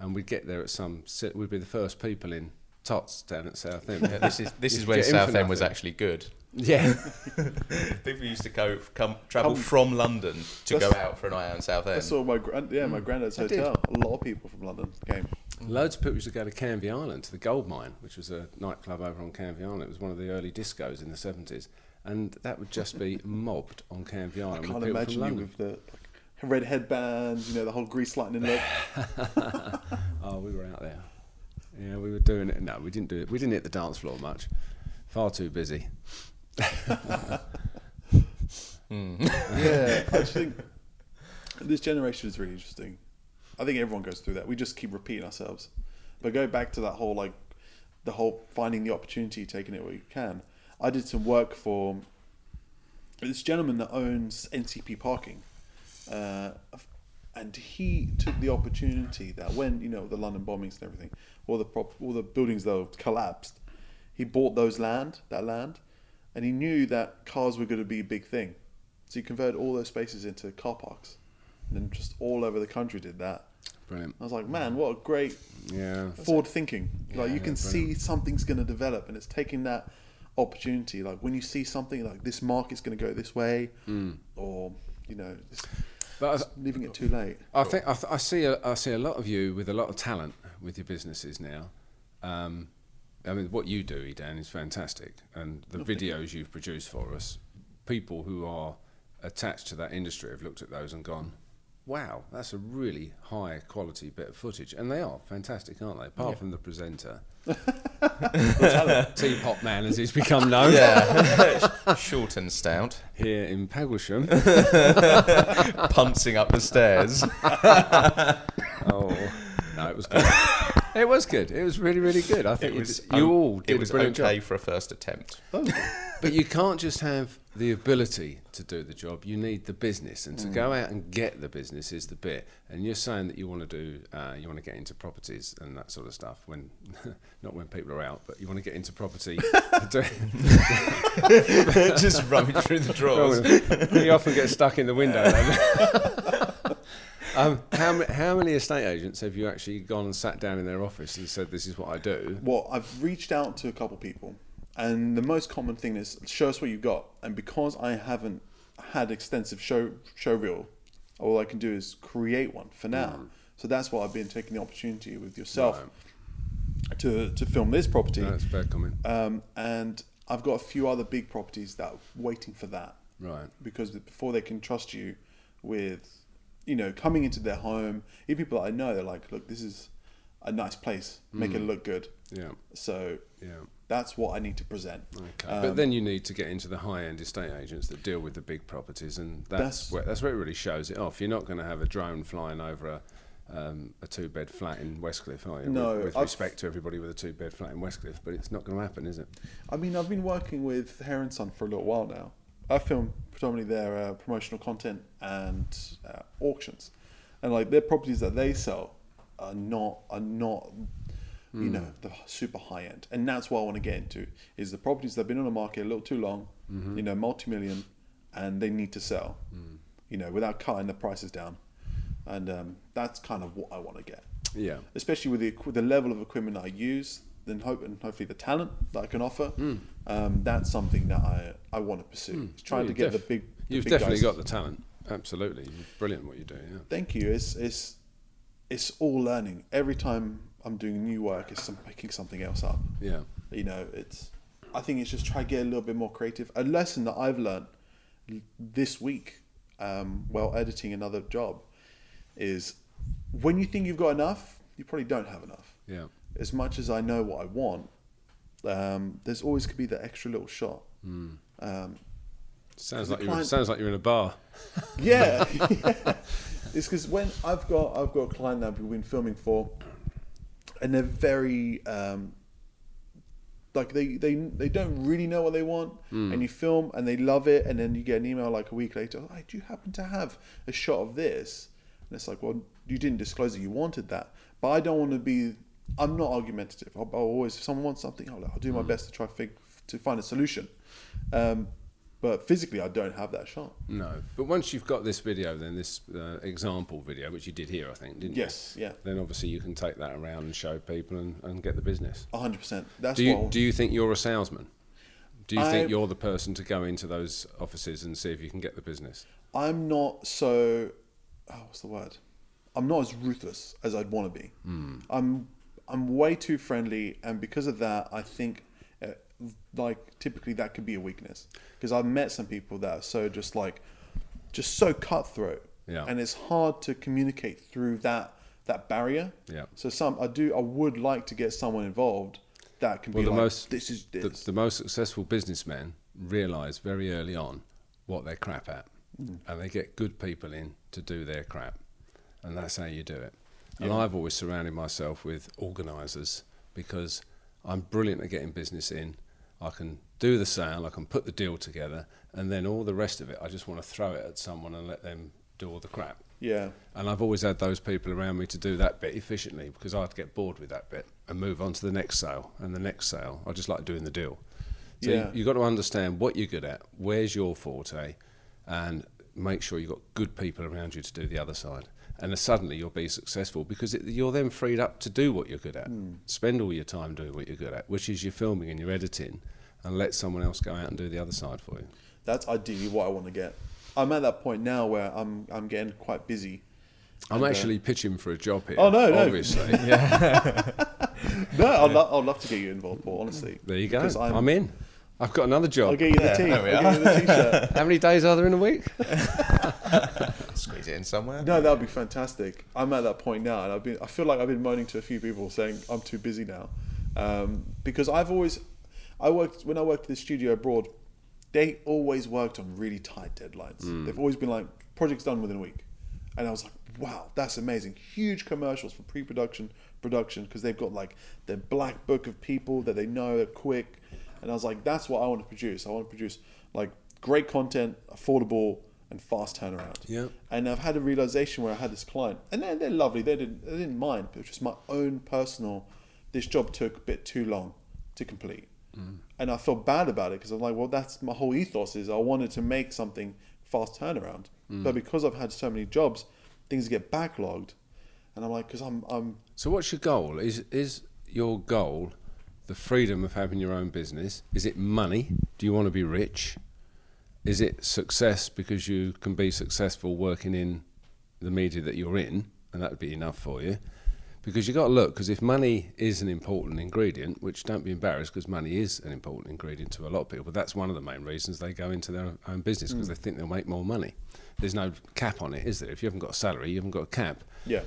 And we'd get there at some, we'd be the first people in tots down at Southend. Yeah, this is this You is could when get Southend was actually good. Yeah, People used to go come travel Come- from London to go out for an night out in Southend. I saw my grand, yeah, my mm. granddad's I did. hotel. A lot of people from London came. Loads of people used to go to Canvey Island to the Gold Mine, which was a nightclub over on Canvey Island. It was one of the early discos in the seventies, and that would just be mobbed on Canvey Island. I can't imagine you with the like, red headbands, you know, the whole grease lightning look. Oh, we were out there. Yeah, we were doing it. No, we didn't do it. We didn't hit the dance floor much. Far too busy. Hmm. yeah, I just think this generation is really interesting. I think everyone goes through that. We just keep repeating ourselves. But go back to that whole like the whole finding the opportunity, taking it where you can. I did some work for this gentleman that owns NCP parking, uh, and he took the opportunity that when you know the London bombings and everything, all the prop, all the buildings though collapsed, he bought those land, that land, and he knew that cars were going to be a big thing, so he converted all those spaces into car parks, then just all over the country did that. Brilliant. I was like, man, what a great Yeah. forward thinking. Like you Yeah, can see something's going to develop, and it's taking that opportunity. Like when you see something like this market's going to go this way, or you know, just But I, leaving it too late. I think I, th- I see a, I see a lot of you with a lot of talent with your businesses now. Um, I mean, what you do, Edan, is fantastic, and the videos you've produced for us, people who are attached to that industry have looked at those and gone, "Wow, that's a really high quality bit of footage," and they are fantastic, aren't they? Apart from the presenter, Teapot Man, as he's become known Yeah, short and stout, here in Paglesham. pouncing up the stairs. Oh no, it was good. It was good. It was really, really good. I think It you was did- you o- all did It was a brilliant okay job. for a first attempt. But you can't just have the ability to do the job. You need the business, and to go out and get the business is the bit. And you're saying that you want to do, uh, you want to get into properties and that sort of stuff. When not when people are out, but you want to get into property. Just rummage through the drawers. you often get stuck in the window. Um, how, how many estate agents have you actually gone and sat down in their office and said, "This is what I do"? Well, I've reached out to a couple people, and the most common thing is show us what you've got. And because I haven't had extensive show show reel, all I can do is create one for now. So that's why I've been taking the opportunity with yourself to to film this property. No, that's fair comment. Um, and I've got a few other big properties that are waiting for that. Right. Because before they can trust you with, you know, coming into their home, even people that I know, they're like, look, this is a nice place, make it look good. Yeah. So Yeah. that's what I need to present. Okay. Um, but then you need to get into the high-end estate agents that deal with the big properties, and that's, That's- where that's where it really shows it off. You're not going to have a drone flying over a um, a two-bed flat in Westcliff, are you? No, with, with respect to everybody with a two-bed flat in Westcliff, but it's not going to happen, is it? I mean, I've been working with Hair and Son for a little while now. I film predominantly their uh, promotional content and uh, auctions, and like their properties that they sell are not are not you know the super high end, and that's what I want to get into is the properties that have been on the market a little too long, you know, multi million, and they need to sell, you know, without cutting the prices down, and um, that's kind of what I want to get. Yeah. especially with the equi- the level of equipment I use, then hope and hopefully the talent that I can offer. Um, that's something that I I want to pursue. It's trying to get the big. the You've big definitely guys. got the talent. Absolutely, You're brilliant what you do. Yeah. Thank you. It's it's it's all learning. Every time I'm doing new work, it's some, picking something else up. Yeah. You know, it's. I think it's just try to get a little bit more creative. A lesson that I've learned this week, um, while editing another job, is when you think you've got enough, you probably don't have enough. Yeah. As much as I know what I want, um, there's always could be that extra little shot. Um, Sounds like you're, client- sounds like you're in a bar. yeah, yeah. it's because when I've got I've got a client that we've been filming for, and they're very um, like they, they they don't really know what they want, and you film and they love it, and then you get an email like a week later, hey, do you happen to have a shot of this? And it's like, well, you didn't disclose that you wanted that, but I don't want to be. I'm not argumentative. I'll, I'll always if someone wants something, I'll, I'll do my best to try fig, to find a solution. Um, But physically, I don't have that shot. No, but once you've got this video, then this uh, example video, which you did here, I think, didn't Yes, you? yeah. Then obviously you can take that around and show people and, and get the business. hundred percent. That's Do you do you think you're a salesman? Do you think you're the person to go into those offices and see if you can get the business? I'm not so. Oh, what's the word? I'm not as ruthless as I'd want to be. Hmm. I'm I'm way too friendly, and because of that, I think uh, like typically that could be a weakness. Because I've met some people that are so just like just so cutthroat, Yeah. and it's hard to communicate through that that barrier. Yeah. So some I do I would like to get someone involved that can Well, be the like most this is the, this. the most successful businessmen realise very early on what they're crap at, Hmm. and they get good people in to do their crap, and that's how you do it. And I've always surrounded myself with organisers because I'm brilliant at getting business in. I can do the sale, I can put the deal together, and then all the rest of it, I just want to throw it at someone and let them do all the crap. yeah. And I've always had those people around me to do that bit efficiently because I'd get bored with that bit and move on to the next sale and the next sale. I just like doing the deal. So Yeah. you, you've got to understand what you're good at, where's your forte, and make sure you've got good people around you to do the other side. And then suddenly you'll be successful because it, you're then freed up to do what you're good at. Spend all your time doing what you're good at, which is your filming and your editing, and let someone else go out and do the other side for you. That's ideally what I want to get. I'm at that point now where I'm I'm getting quite busy. I'm And, uh, actually pitching for a job here. Oh, no, no. Obviously. No, I'd, lo- I'd love to get you involved, Paul. Honestly, There you go. I'm, I'm, in. I've got another job. I'll get you the tee. there we I'll get you the t-shirt. How many days are there in a week? Squeeze it in somewhere. No, that would be fantastic. I'm at that point now, and I've been. I feel like I've been moaning to a few people saying I'm too busy now, um, because I've always, I worked when I worked at the studio abroad. They always worked on really tight deadlines. They've always been like projects done within a week, and I was like, wow, that's amazing. Huge commercials for pre-production, production, because they've got like their black book of people that they know are quick, and I was like, that's what I want to produce. I want to produce like great content, affordable, and fast turnaround. Yeah. And I've had a realization where I had this client, and they're, they're lovely. They didn't they didn't mind, but it was just my own personal. This job took a bit too long to complete, mm. and I felt bad about it because I'm like, well, that's my whole ethos is I wanted to make something fast turnaround, mm. but because I've had so many jobs, things get backlogged, and I'm like, because I'm I'm So, what's your goal? Is is your goal the freedom of having your own business? Is it money? Do you want to be rich? Is it success because you can be successful working in the media that you're in, and that would be enough for you? Because you've got to look. Because if money is an important ingredient, which don't be embarrassed, because money is an important ingredient to a lot of people. But that's one of the main reasons they go into their own business because hmm. they think they'll make more money. There's no cap on it, is there? If you haven't got a salary, you haven't got a cap. Yeah.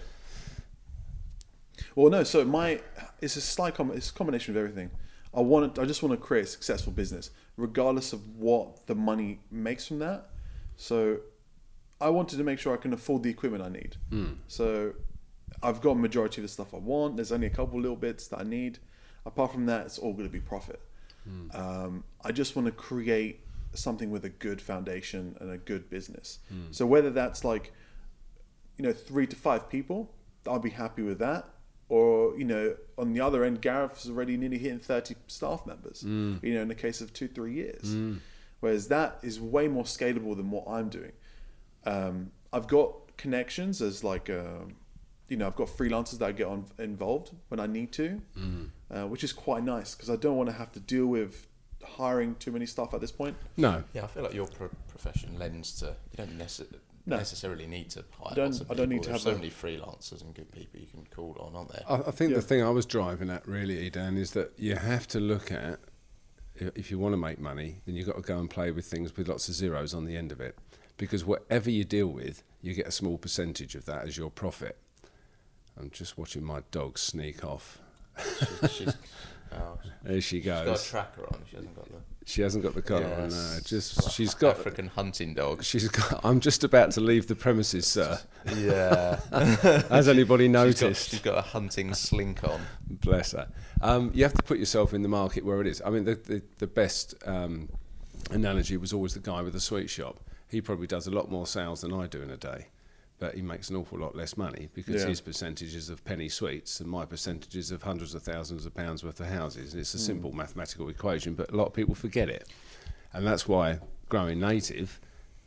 Well, no. So my it's a slight com- it's a combination of everything. I want I just want to create a successful business, regardless of what the money makes from that. So I wanted to make sure I can afford the equipment I need. Hmm. So I've got majority of the stuff I want. There's only a couple little bits that I need. Apart from that, it's all going to be profit. Hmm. Um, I just want to create something with a good foundation and a good business. Hmm. So whether that's like you know, three to five people, I'll be happy with that. Or, you know, on the other end, Gareth's already nearly hitting 30 staff members, you know, in the case of two, three years. Whereas that is way more scalable than what I'm doing. Um, I've got connections as like, um, you know, I've got freelancers that I get on involved when I need to, uh, which is quite nice because I don't want to have to deal with hiring too many staff at this point. No, Yeah, I feel like your pro- profession lends to you don't necess- No. necessarily need to hire don't- lots of I don't need people. to There's have so many freelancers and good people you can call on, aren't there? I, I think Yeah. the thing I was driving at really, Dan, is that you have to look at if you want to make money, then you've got to go and play with things with lots of zeros on the end of it, because whatever you deal with, you get a small percentage of that as your profit. I'm just watching my dog sneak off. she's, she's, oh, There she she's got a goes. tracker on. She hasn't got the She hasn't got the collar Yeah, on. No, just like she's got. African hunting dog. She's got. I'm just about to leave the premises, sir. Yeah, Has anybody she's got, noticed? she's got a hunting slink on. Bless her. Um, you have to put yourself in the market where it is. I mean, the, the, the best um, analogy was always the guy with the sweet shop. He probably does a lot more sales than I do in a day, but he makes an awful lot less money because Yeah. his percentage is of penny sweets and my percentage is of hundreds of thousands of pounds worth of houses. It's a hmm. simple mathematical equation, but a lot of people forget it. And that's why growing native,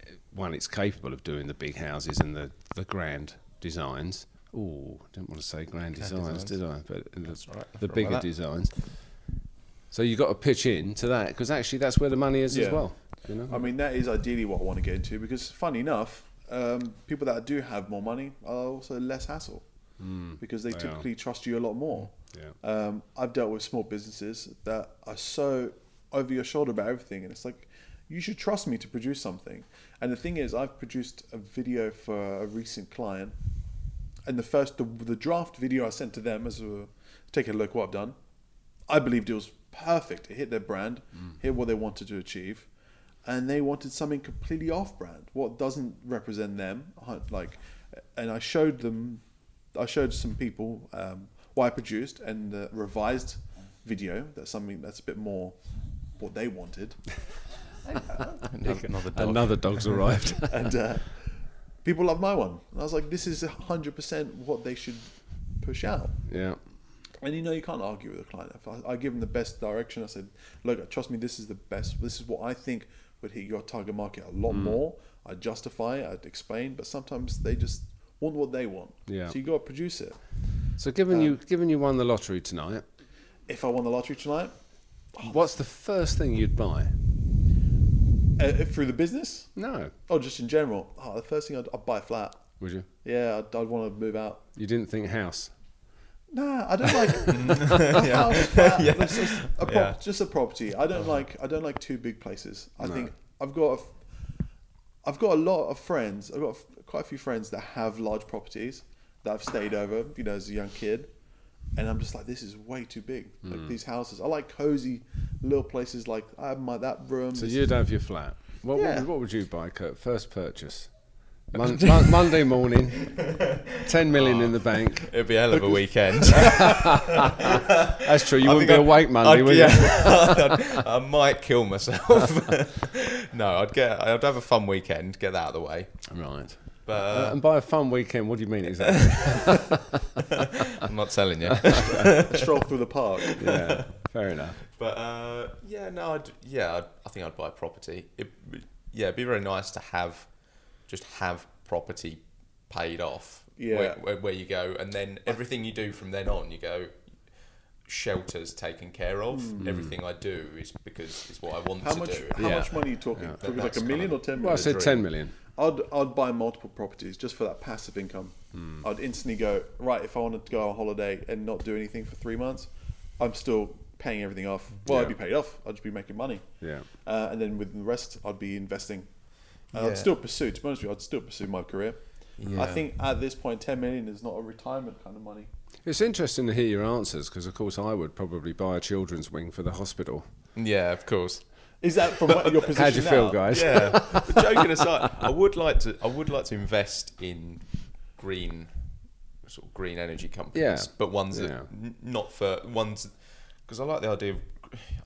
eh, one, it's capable of doing the big houses and the, the grand designs. Oh, didn't want to say grand designs, did I? But the, right, the bigger designs. So you've got to pitch in to that because actually that's where the money is as well. You know? I mean, that is ideally what I want to get into because, funny enough, um, people that do have more money are also less hassle because they they are. typically trust you a lot more. Yeah. Um, I've dealt with small businesses that are so over your shoulder about everything, and it's like you should trust me to produce something. And the thing is, I've produced a video for a recent client, and the first the, the draft video I sent to them as a take a look what I've done. I believed it was perfect. It hit their brand, hit what they wanted to achieve, and they wanted something completely off-brand, what doesn't represent them. uh, Like, and I showed them, I showed some people um, what I produced and the revised video. That's something that's a bit more what they wanted, Another, another dog. Another dog's arrived. and uh, people love my one. And I was like, this is hundred percent what they should push out. yeah. And you know, you can't argue with a client. If I, I give them the best direction, I said, "Look, trust me, this is the best. This is what I think would hit your target market a lot more." I'd justify it, I'd explain, but sometimes they just want what they want. Yeah. So you got to produce it. So given you given you won the lottery tonight, If I won the lottery tonight, what's the first thing you'd buy? uh, through the business, No, Oh, just in general, oh, the first thing I'd, I'd buy a flat. would you? Yeah, I'd, I'd want to move out. You didn't think house? Nah, I don't like a house, flat, it's just a prop, Yeah. just a property. I don't like I don't like two big places. I think I've got a, f- I've got a lot of friends. I've got f- quite a few friends that have large properties that I've stayed over, you know, as a young kid, and I'm just like, this is way too big. Hmm. Like these houses, I like cozy little places. Like I have my that room. So you'd have your flat. What, Yeah. what, what would you buy, Kurt? First purchase. Mon- Mon- Monday morning, 10 million in the bank. It'd be a hell of a weekend. That's true. You I wouldn't be I'd- awake Monday, I'd- would you? yeah, I might kill myself. no, I'd get. I'd have a fun weekend. Get that out of the way. Right. But Uh, uh, and by a fun weekend, what do you mean exactly? I'm not telling you. a stroll through the park. yeah, fair enough. But uh, yeah, no, I'd, yeah, I'd, I think I'd buy a property. It, yeah, it'd be very nice to have just have property paid off. Yeah. where, where, where you go, and then everything you do from then on, you go. Shelters taken care of. Everything I do is because it's what I want. How to much? do. How Yeah. much money are you talking? Yeah. Probably like That's a million kind or of- ten Well, I said ten million. I'd, I'd buy multiple properties just for that passive income. Hmm. I'd instantly go right if I wanted to go on holiday and not do anything for three months. I'm still paying everything off. Well, Yeah. I'd be paid off. I'd just be making money, Yeah. uh, and then with the rest, I'd be investing. And Yeah. I'd still pursue. To be honest with you, I'd still pursue my career. I think at this point, ten million is not a retirement kind of money. It's interesting to hear your answers because, of course, I would probably buy a children's wing for the hospital. Yeah, of course. Is that from what- your position? How'd you feel, guys? Yeah. but joking aside, I would like to. I would like to invest in green, sort of green energy companies. Yeah. But ones that Yeah. n- not for ones because I like the idea of.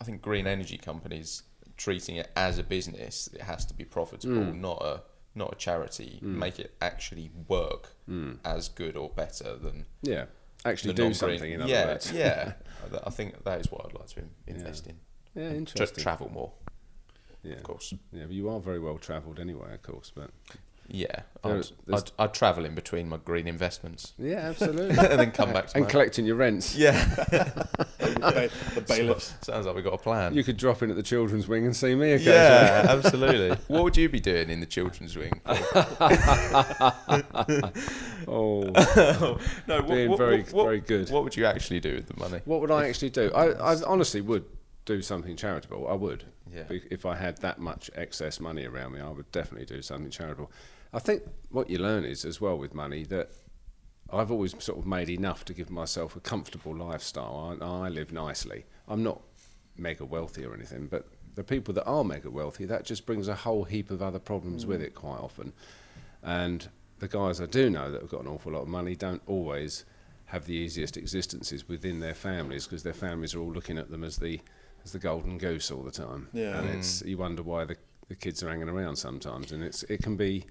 I think green energy companies treating it as a business. It has to be profitable, Hmm. not a not a charity. Make it actually work Hmm. as good or better than Yeah. Actually, do something, in other yeah, words. Yeah, I- I think that is what I'd like to in- invest in. Yeah, interesting. Just travel more, yeah. of course. Yeah, but you are very well travelled anyway, of course. But Yeah, There- I'd, there's- I'd, I'd travel in between my green investments yeah, absolutely. and then come back to and my, collecting your rents. Yeah, the, the bailiffs. sounds like we've got a plan. You could drop in at the children's wing and see me occasionally. yeah, absolutely. What would you be doing in the children's wing? Oh, no, what, Being what- very- what- what- very good. What would you actually do with the money? what would I actually do? I, I honestly would do something charitable. I would. Yeah. Be- If I had that much excess money around me, I would definitely do something charitable. I think what you learn is as well with money that I've always sort of made enough to give myself a comfortable lifestyle. I, I live nicely. I'm not mega wealthy or anything, but the people that are mega wealthy, that just brings a whole heap of other problems with mm. it quite often. And the guys I do know that have got an awful lot of money don't always have the easiest existences within their families because their families are all looking at them as the as the golden goose all the time. Yeah. And it's mm. you wonder why the, the kids are hanging around sometimes, and it's it can be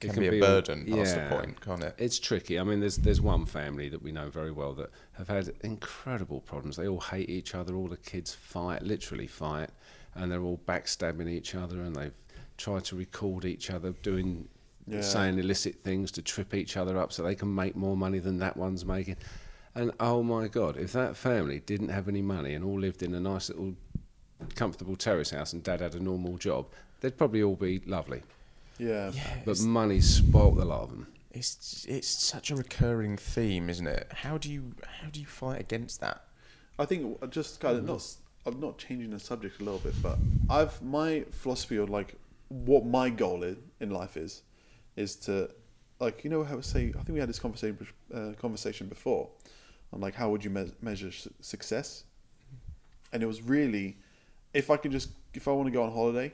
It can, be a burden. That's yeah. the point, can't it? It's tricky. I mean, there's there's one family that we know very well that have had incredible problems. They all hate each other. All the kids fight, literally fight, and they're all backstabbing each other, and they've tried to record each other doing Yeah. saying illicit things to trip each other up so they can make more money than that one's making. And oh my God, if that family didn't have any money and all lived in a nice little comfortable terrace house and dad had a normal job, they'd probably all be lovely. Yeah. But money spoilt a lot of them. It's it's such a recurring theme, isn't it? How do you how do you fight against that? I think I just kind of not. s- I'm not changing the subject a little bit, but I've my philosophy of like what my goal in, in life is, is to like you know how I say I think we had this conversation uh, conversation before, on like how would you me- measure su- success, and it was really, if I can just if I want to go on holiday,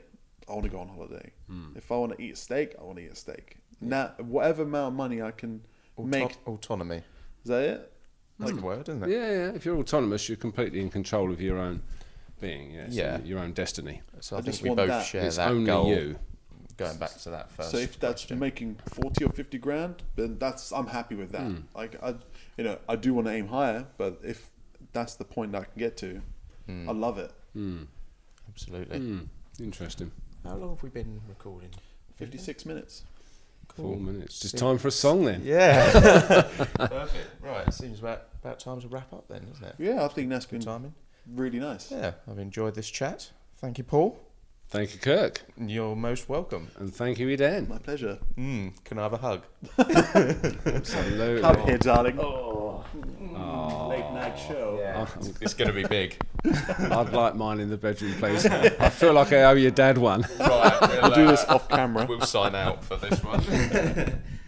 I want to go on holiday. Hmm. If I want to eat a steak, I want to eat a steak. Now whatever amount of money I can Auto- make, autonomy. is that it? That's the hmm. word, isn't it? Yeah, yeah. If you're autonomous, you're completely in control of your own being. Yes, Yeah. your own destiny. So I, I think just we want both that. share it's that only goal. you. Going back to that first. So if that's question. making forty or fifty grand, then that's I'm happy with that. Hmm. Like I, you know, I do want to aim higher, but if that's the point that I can get to, I love it. absolutely. Hmm. Interesting. How long have we been recording? Fifty six minutes. Four minutes. Just Six. time for a song then. Yeah. Perfect. Right. It seems about about time to wrap up then, isn't it? Yeah, I think that's Good been timing. really nice. Yeah, I've enjoyed this chat. Thank you, Paul. Thank you, Kirk, You're most welcome. and thank you, Eden. My pleasure. Mm, can I have a hug? Absolutely. Come here, darling. Oh, late night show. It's going to be big. I'd like mine in the bedroom, please. I feel like I owe your dad one. Right. We'll, I'll do uh, this off camera. We'll sign out for this one.